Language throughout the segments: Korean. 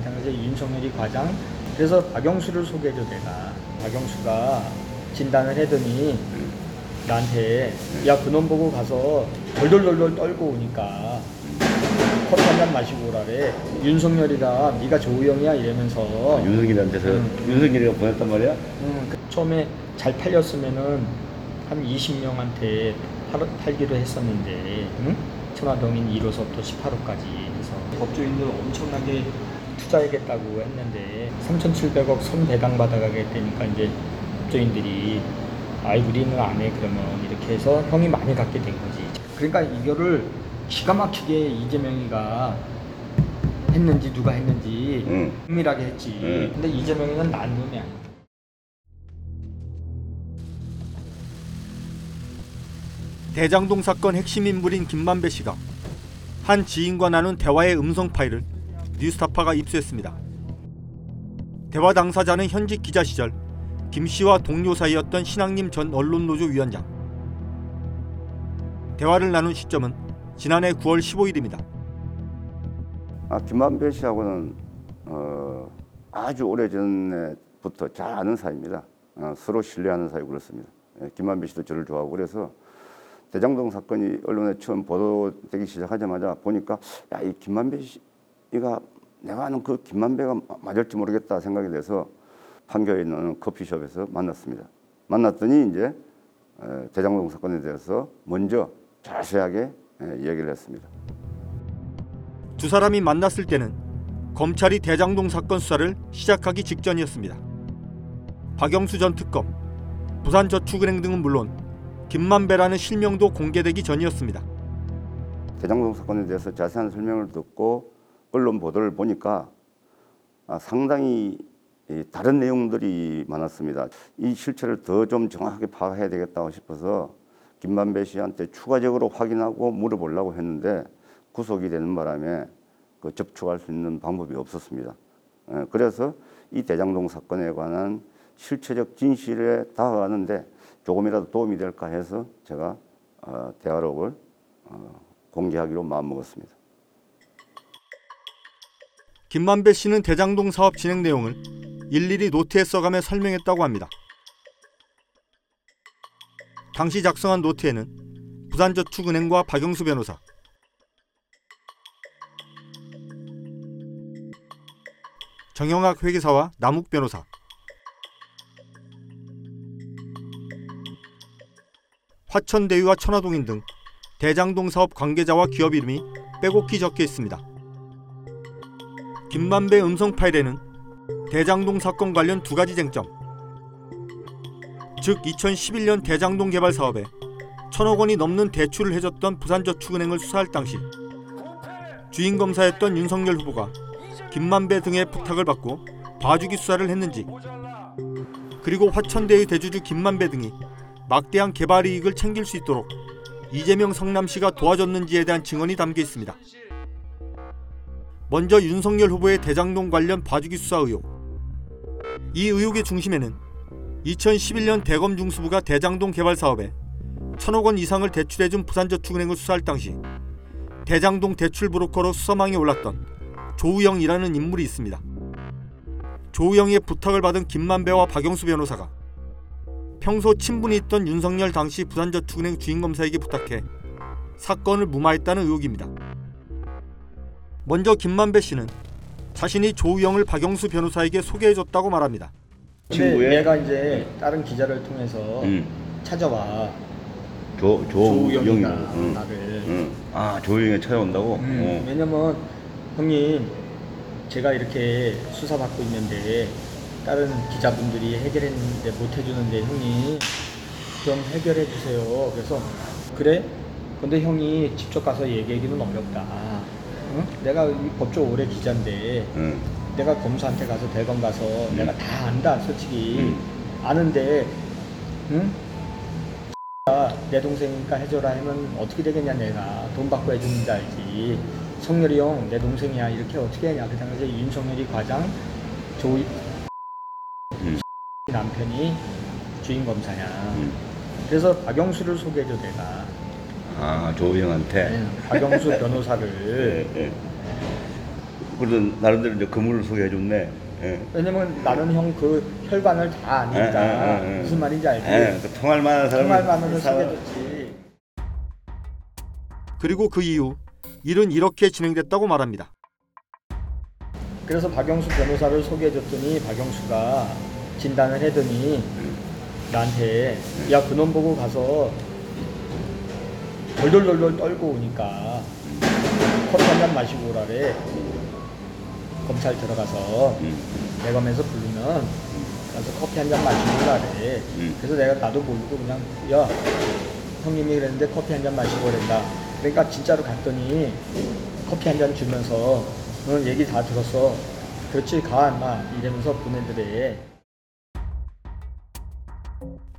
그 당시에 윤석열이 과장. 그래서 박영수를 소개해줘 내가. 박영수가 진단을 해더니 나한테 야 그놈 보고 가서 덜덜덜덜 떨고 오니까 커피 한잔 마시고 오라래. 윤석열이가 네가 조우영이야 이러면서. 아, 윤석열한테서 음. 윤석열이가 보냈단 말이야? 음, 그 처음에 잘 팔렸으면은 한 20명한테 팔, 팔기로 했었는데 응? 천화동인 1호서부터 18호까지 해서 법조인들 엄청나게 투자하겠다고 했는데 3,700억 선 배당 받아가겠다니까 이제 법조인들이 아이 우리는 안 해 그러면 이렇게 해서 형이 많이 갖게 된 거지 그러니까 이거를 기가 막히게 이재명이가 했는지 누가 했는지 응. 은밀하게 했지 응. 근데 이재명이는 난 놈이 아니야 대장동 사건 핵심 인물인 김만배 씨가 한 지인과 나눈 대화의 음성 파일을 뉴스타파가 입수했습니다. 대화 당사자는 현직 기자 시절 김 씨와 동료 사이였던 신학님 전 언론노조 위원장. 대화를 나눈 시점은 지난해 9월 15일입니다. 아 김만배 씨하고는 어, 아주 오래 전에부터 잘 아는 사이입니다. 어, 서로 신뢰하는 사이 그렇습니다. 예, 김만배 씨도 저를 좋아하고 그래서 대장동 사건이 언론에 처음 보도되기 시작하자마자 보니까 야 이 김만배 씨 가 내가 아는 그 김만배가 마- 맞을지 모르겠다 생각이 돼서 판교에 있는 커피숍에서 만났습니다. 만났더니 이제 에, 대장동 사건에 대해서 먼저 자세하게 예, 이야기를 했습니다. 두 사람이 만났을 때는 검찰이 대장동 사건 수사를 시작하기 직전이었습니다. 박영수 전 특검, 부산저축은행 등은 물론 김만배라는 실명도 공개되기 전이었습니다. 대장동 사건에 대해서 자세한 설명을 듣고 언론 보도를 보니까 아, 상당히 이 다른 내용들이 많았습니다. 이 실체를 더 좀 정확하게 파악해야 되겠다고 싶어서 김만배 씨한테 추가적으로 확인하고 물어보려고 했는데 구속이 되는 바람에 그 접촉할 수 있는 방법이 없었습니다. 예, 그래서 이 대장동 사건에 관한 실체적 진실에 다가가는데 조금이라도 도움이 될까 해서 제가 어, 대화록을 어, 공개하기로 마음먹었습니다. 김만배 씨는 대장동 사업 진행 내용을 일일이 노트에 써가며 설명했다고 합니다. 당시 작성한 노트에는 부산저축은행과 박영수 변호사, 정영학 회계사와 남욱 변호사, 화천대유와 천화동인 등 대장동 사업 관계자와 기업 이름이 빼곡히 적혀 있습니다. 김만배 음성 파일에는 대장동 사건 관련 두 가지 쟁점. 즉 2011년 대장동 개발 사업에 천억 원이 넘는 대출을 해줬던 부산저축은행을 수사할 당시 주인 검사였던 윤석열 후보가 김만배 등의 부탁을 받고 봐주기 수사를 했는지 그리고 화천대유 대주주 김만배 등이 막대한 개발 이익을 챙길 수 있도록 이재명 성남시가 도와줬는지에 대한 증언이 담겨 있습니다. 먼저 윤석열 후보의 대장동 관련 봐주기 수사 의혹. 이 의혹의 중심에는 2011년 대검 중수부가 대장동 개발 사업에 천억 원 이상을 대출해준 부산저축은행을 수사할 당시 대장동 대출 브로커로 수사망에 올랐던 조우영이라는 인물이 있습니다. 조우영의 부탁을 받은 김만배와 박영수 변호사가 평소 친분이 있던 윤석열 당시 부산저축은행 주인검사에게 부탁해 사건을 무마했다는 의혹입니다. 먼저 김만배 씨는 자신이 조우영을 박영수 변호사에게 소개해줬다고 말합니다. 근데 친구의? 내가 이제 다른 기자를 통해서 음. 찾아와 조. 조우영이가 응. 나를 응. 아 조영이 찾아온다고? 음, 어. 왜냐면 형님 제가 이렇게 수사받고 있는데 다른 기자분들이 해결했는데 못 해주는데 형님 좀 해결해 주세요. 그래서 그래? 근데 형이 직접 가서 얘기하기는 어렵다. 응? 내가 이 법조 오래 기자인데 응. 내가 검사한테 가서 대검 가서 내가 다 안다 솔직히 음. 아는데 응? 내 동생이니까 해줘라 하면 어떻게 되겠냐 내가 돈 받고 줄 알지 성렬이 형 내 동생이야 이렇게 어떻게 하냐 그 당시에 윤석열이 과장 조 음. 남편이 주인 검사야 음. 그래서 박영수를 소개해줘 내가 아 조영한테. 네, 박영수 변호사를 예, 예. 그래도 나름대로 이제 건물을 소개해줬네. 예. 왜냐면 나는 형 그 혈관을 다 아니까 예, 예, 예, 예. 무슨 말인지 알지. 예, 그 통할 만한 사람. 정말 만으로 소개줬지. 그리고 그 이후 일은 이렇게 진행됐다고 말합니다. 그래서 박영수 변호사를 소개해줬더니 박영수가 진단을 해더니 나한테 야 그놈 보고 가서 덜덜덜덜 떨고 오니까 커피 한잔 마시고 오라래. 검찰 들어가서 음, 대검에서 부르면 가서 커피 한 잔 마시고 오라래. 음. 그래서 내가 나도 모르고 그냥 야 형님이 그랬는데 커피 한 잔 마시고 오랜다. 그러니까 진짜로 갔더니 커피 한 잔 주면서 너는 얘기 다 들었어. 그렇지 가 인마. 이러면서 보내드래.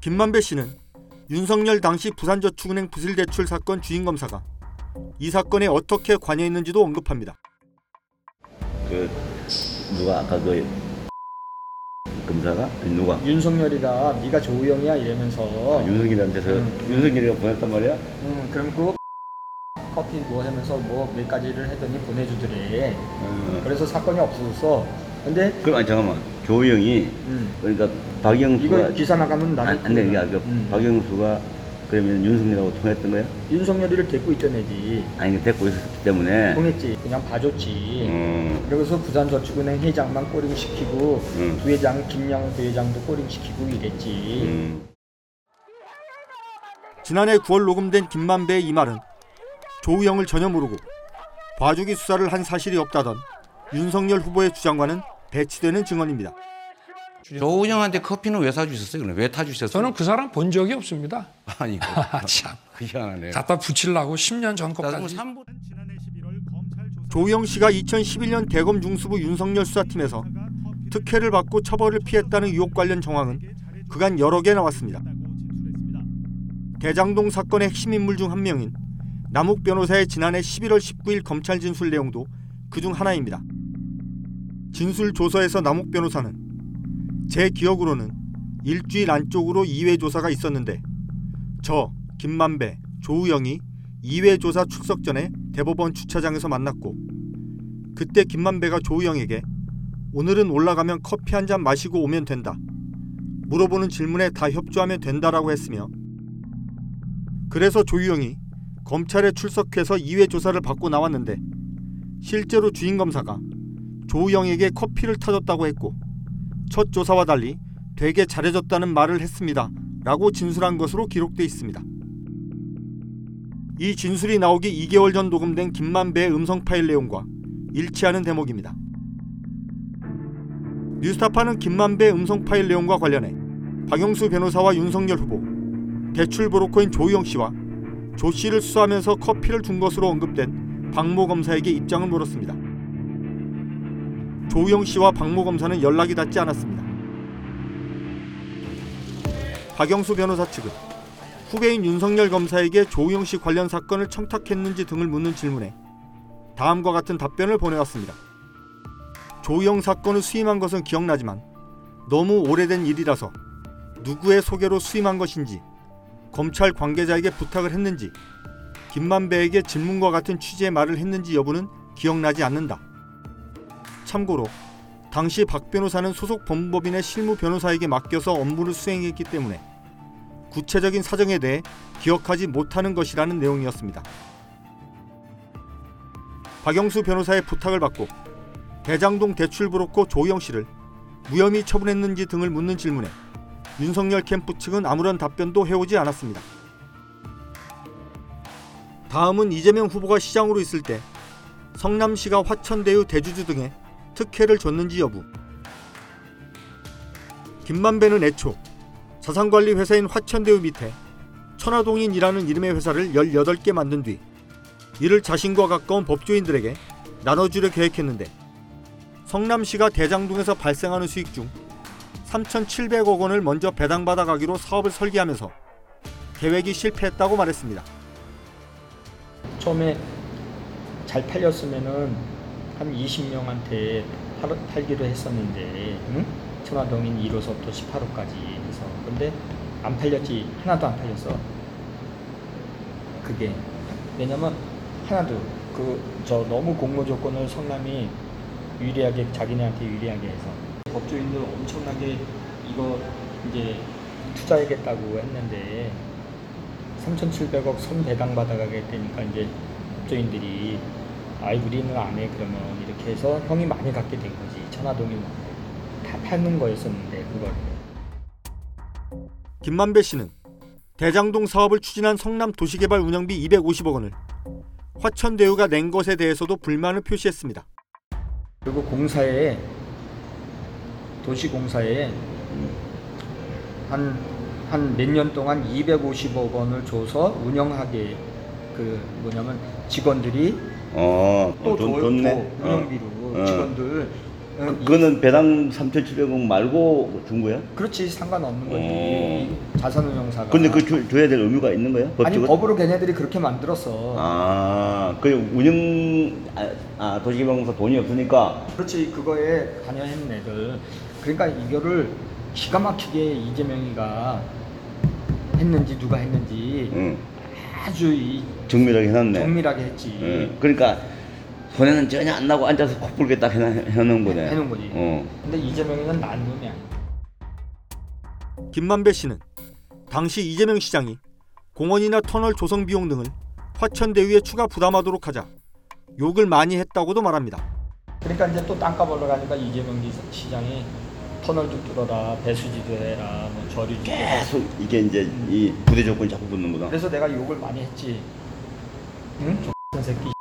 김만배 씨는 윤석열 당시 부산저축은행 부실대출 사건 주인 검사가 이 사건에 어떻게 관여했는지도 언급합니다. 그 누가 아까 그 검사가 누가 윤석열이가 네가 조우영이야 이러면서 윤석열한테서 음. 윤석열이가 보냈단 말이야? 음, 그럼 그 커피 뭐 하면서 뭐 몇 가지를 했더니 보내주더래 어. 그래서 사건이 없어졌어 근데 그럼 아니 잠깐만 조영이 음, 그러니까 박영수가 이거 기사 나가면 나도 안, 안 돼. 아니라 음. 박영수가 그러면 윤석열하고 통했던 거야? 윤석열이를 데리고 있던 애지 아니 그 데리고 있었기 때문에 통했지 그냥 봐줬지 음, 그러고서 부산저축은행 회장만 꼬링 시키고 음. 부회장 김양 부회장도 꼬링 시키고 이랬지 음. 지난해 9월 녹음된 김만배의 이 말은 조우영을 전혀 모르고 봐주기 수사를 한 사실이 없다던 윤석열 후보의 주장과는 배치되는 증언입니다. 조은영한테 커피는 왜 사주셨어요? 그럼 왜 타주셨어요? 저는 그 사람 본 적이 없습니다. 아니 아, 참. 그 희한하네. 갖다 붙이려고 10년 전 것까지. 조우영 씨가 2011년 대검 중수부 윤석열 수사팀에서 특혜를 받고 처벌을 피했다는 의혹 관련 정황은 그간 여러 개 나왔습니다. 대장동 사건의 핵심 인물 중 한 명인 남욱 변호사의 지난해 11월 19일 검찰 진술 내용도 그 중 하나입니다. 진술 조서에서 남욱 변호사는 제 기억으로는 일주일 안쪽으로 2회 조사가 있었는데 저 김만배, 조우영이 2회 조사 출석 전에 대법원 주차장에서 만났고 그때 김만배가 조우영에게 오늘은 올라가면 커피 한 잔 마시고 오면 된다. 물어보는 질문에 다 협조하면 된다라고 했으며 그래서 조우영이 검찰에 출석해서 2회 조사를 받고 나왔는데 실제로 주인 검사가 조우영에게 커피를 타줬다고 했고 첫 조사와 달리 되게 잘해줬다는 말을 했습니다. 라고 진술한 것으로 기록돼 있습니다. 이 진술이 나오기 2개월 전 녹음된 김만배의 음성 파일 내용과 일치하는 대목입니다. 뉴스타파는 김만배의 음성 파일 내용과 관련해 박영수 변호사와 윤석열 후보, 대출 브로커인 조희영 씨와 조 씨를 수사하면서 커피를 준 것으로 언급된 박모 검사에게 입장을 물었습니다. 조희영 씨와 박모 검사는 연락이 닿지 않았습니다. 박영수 변호사 측은 후배인 윤석열 검사에게 조우영 씨 관련 사건을 청탁했는지 등을 묻는 질문에 다음과 같은 답변을 보내왔습니다. 조우영 사건을 수임한 것은 기억나지만 너무 오래된 일이라서 누구의 소개로 수임한 것인지 검찰 관계자에게 부탁을 했는지 김만배에게 질문과 같은 취지의 말을 했는지 여부는 기억나지 않는다. 참고로 당시 박 변호사는 소속 법무법인의 실무 변호사에게 맡겨서 업무를 수행했기 때문에 구체적인 사정에 대해 기억하지 못하는 것이라는 내용이었습니다. 박영수 변호사의 부탁을 받고 대장동 대출 브로커 조영 씨를 무혐의 처분했는지 등을 묻는 질문에 윤석열 캠프 측은 아무런 답변도 해오지 않았습니다. 다음은 이재명 후보가 시장으로 있을 때 성남시가 화천대유 대주주 등에 특혜를 줬는지 여부. 김만배는 애초 자산관리 회사인 화천대유 밑에 천화동인이라는 이름의 회사를 18개 만든 뒤 이를 자신과 가까운 법조인들에게 나눠주려 계획했는데 성남시가 대장동에서 발생하는 수익 중 3,700억 원을 먼저 배당받아 가기로 사업을 설계하면서 계획이 실패했다고 말했습니다. 처음에 잘 팔렸으면은 한 20명한테 팔, 팔기로 했었는데 응? 천화동인 1호서부터 18호까지 해서. 근데 안 팔렸지. 하나도 안 팔렸어 그게. 왜냐면 하나도 그 저 너무 공모 조건을 성남이 유리하게 자기네한테 유리하게 해서. 법조인들 엄청나게 이거 이제 투자하겠다고 했는데 3,700억 손 배당 받아가겠다니까 이제 법조인들이 아이 우리는 안 해 그러면 이렇게 해서 형이 많이 갖게 된 거지 천화동이 다 파는 거였었는데 그걸 김만배 씨는 대장동 사업을 추진한 성남 도시개발 운영비 250억 원을 화천대유가 낸 것에 대해서도 불만을 표시했습니다. 그리고 공사에 도시공사에 한 한 몇 년 동안 250억 원을 줘서 운영하게 그 뭐냐면 직원들이 어, 또 돈, 줘- 좋네. 또 운영비로 어. 직원들 어, 이- 그거는 배당 3,700원 말고 준 거야? 그렇지 상관없는 거지 어. 이 자산운용사가 근데 그 줘- 줘야 될 의무가 있는 거야? 아니 법적으로? 법으로 걔네들이 그렇게 만들었어 아, 그 운영 아, 아 도시개발공사 돈이 없으니까 그렇지 그거에 관여했는 애들 그러니까 이거를 기가 막히게 이재명이가 했는지 누가 했는지 응, 아주 이 정밀하게 해놨네. 정밀하게 했지 응, 그러니까 손해는 전혀 안 나고 앉아서 코풀게 딱 해놔, 해놓은 거네. 해놓은 거지 어. 근데 이재명이는 난 놈이 아니야 김만배 씨는 당시 이재명 시장이 공원이나 터널 조성 비용 등을 화천대유에 추가 부담하도록 하자 욕을 많이 했다고도 말합니다. 그러니까 이제 또 땅값 올라가니까 이재명 기- 시장이 터널도 뚫어라 배수지도 해라 뭐 해라 계속 이게 이제 이 부대 조건이 자꾸 붙는구나. 그래서 내가 욕을 많이 했지 응? 같은 새끼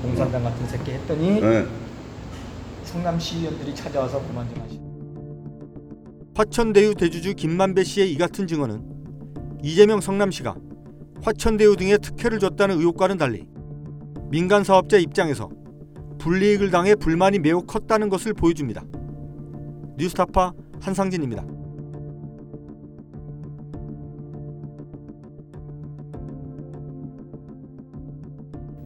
공산당 같은 새끼 했더니 응. 성남 시의원들이 찾아와서 그만 좀 하시 화천대유 대주주 김만배 씨의 이 같은 증언은 이재명 성남시가 화천대유 등에 특혜를 줬다는 의혹과는 달리 민간 사업자 입장에서 불이익을 당해 불만이 매우 컸다는 것을 보여줍니다. 뉴스타파 한상진입니다.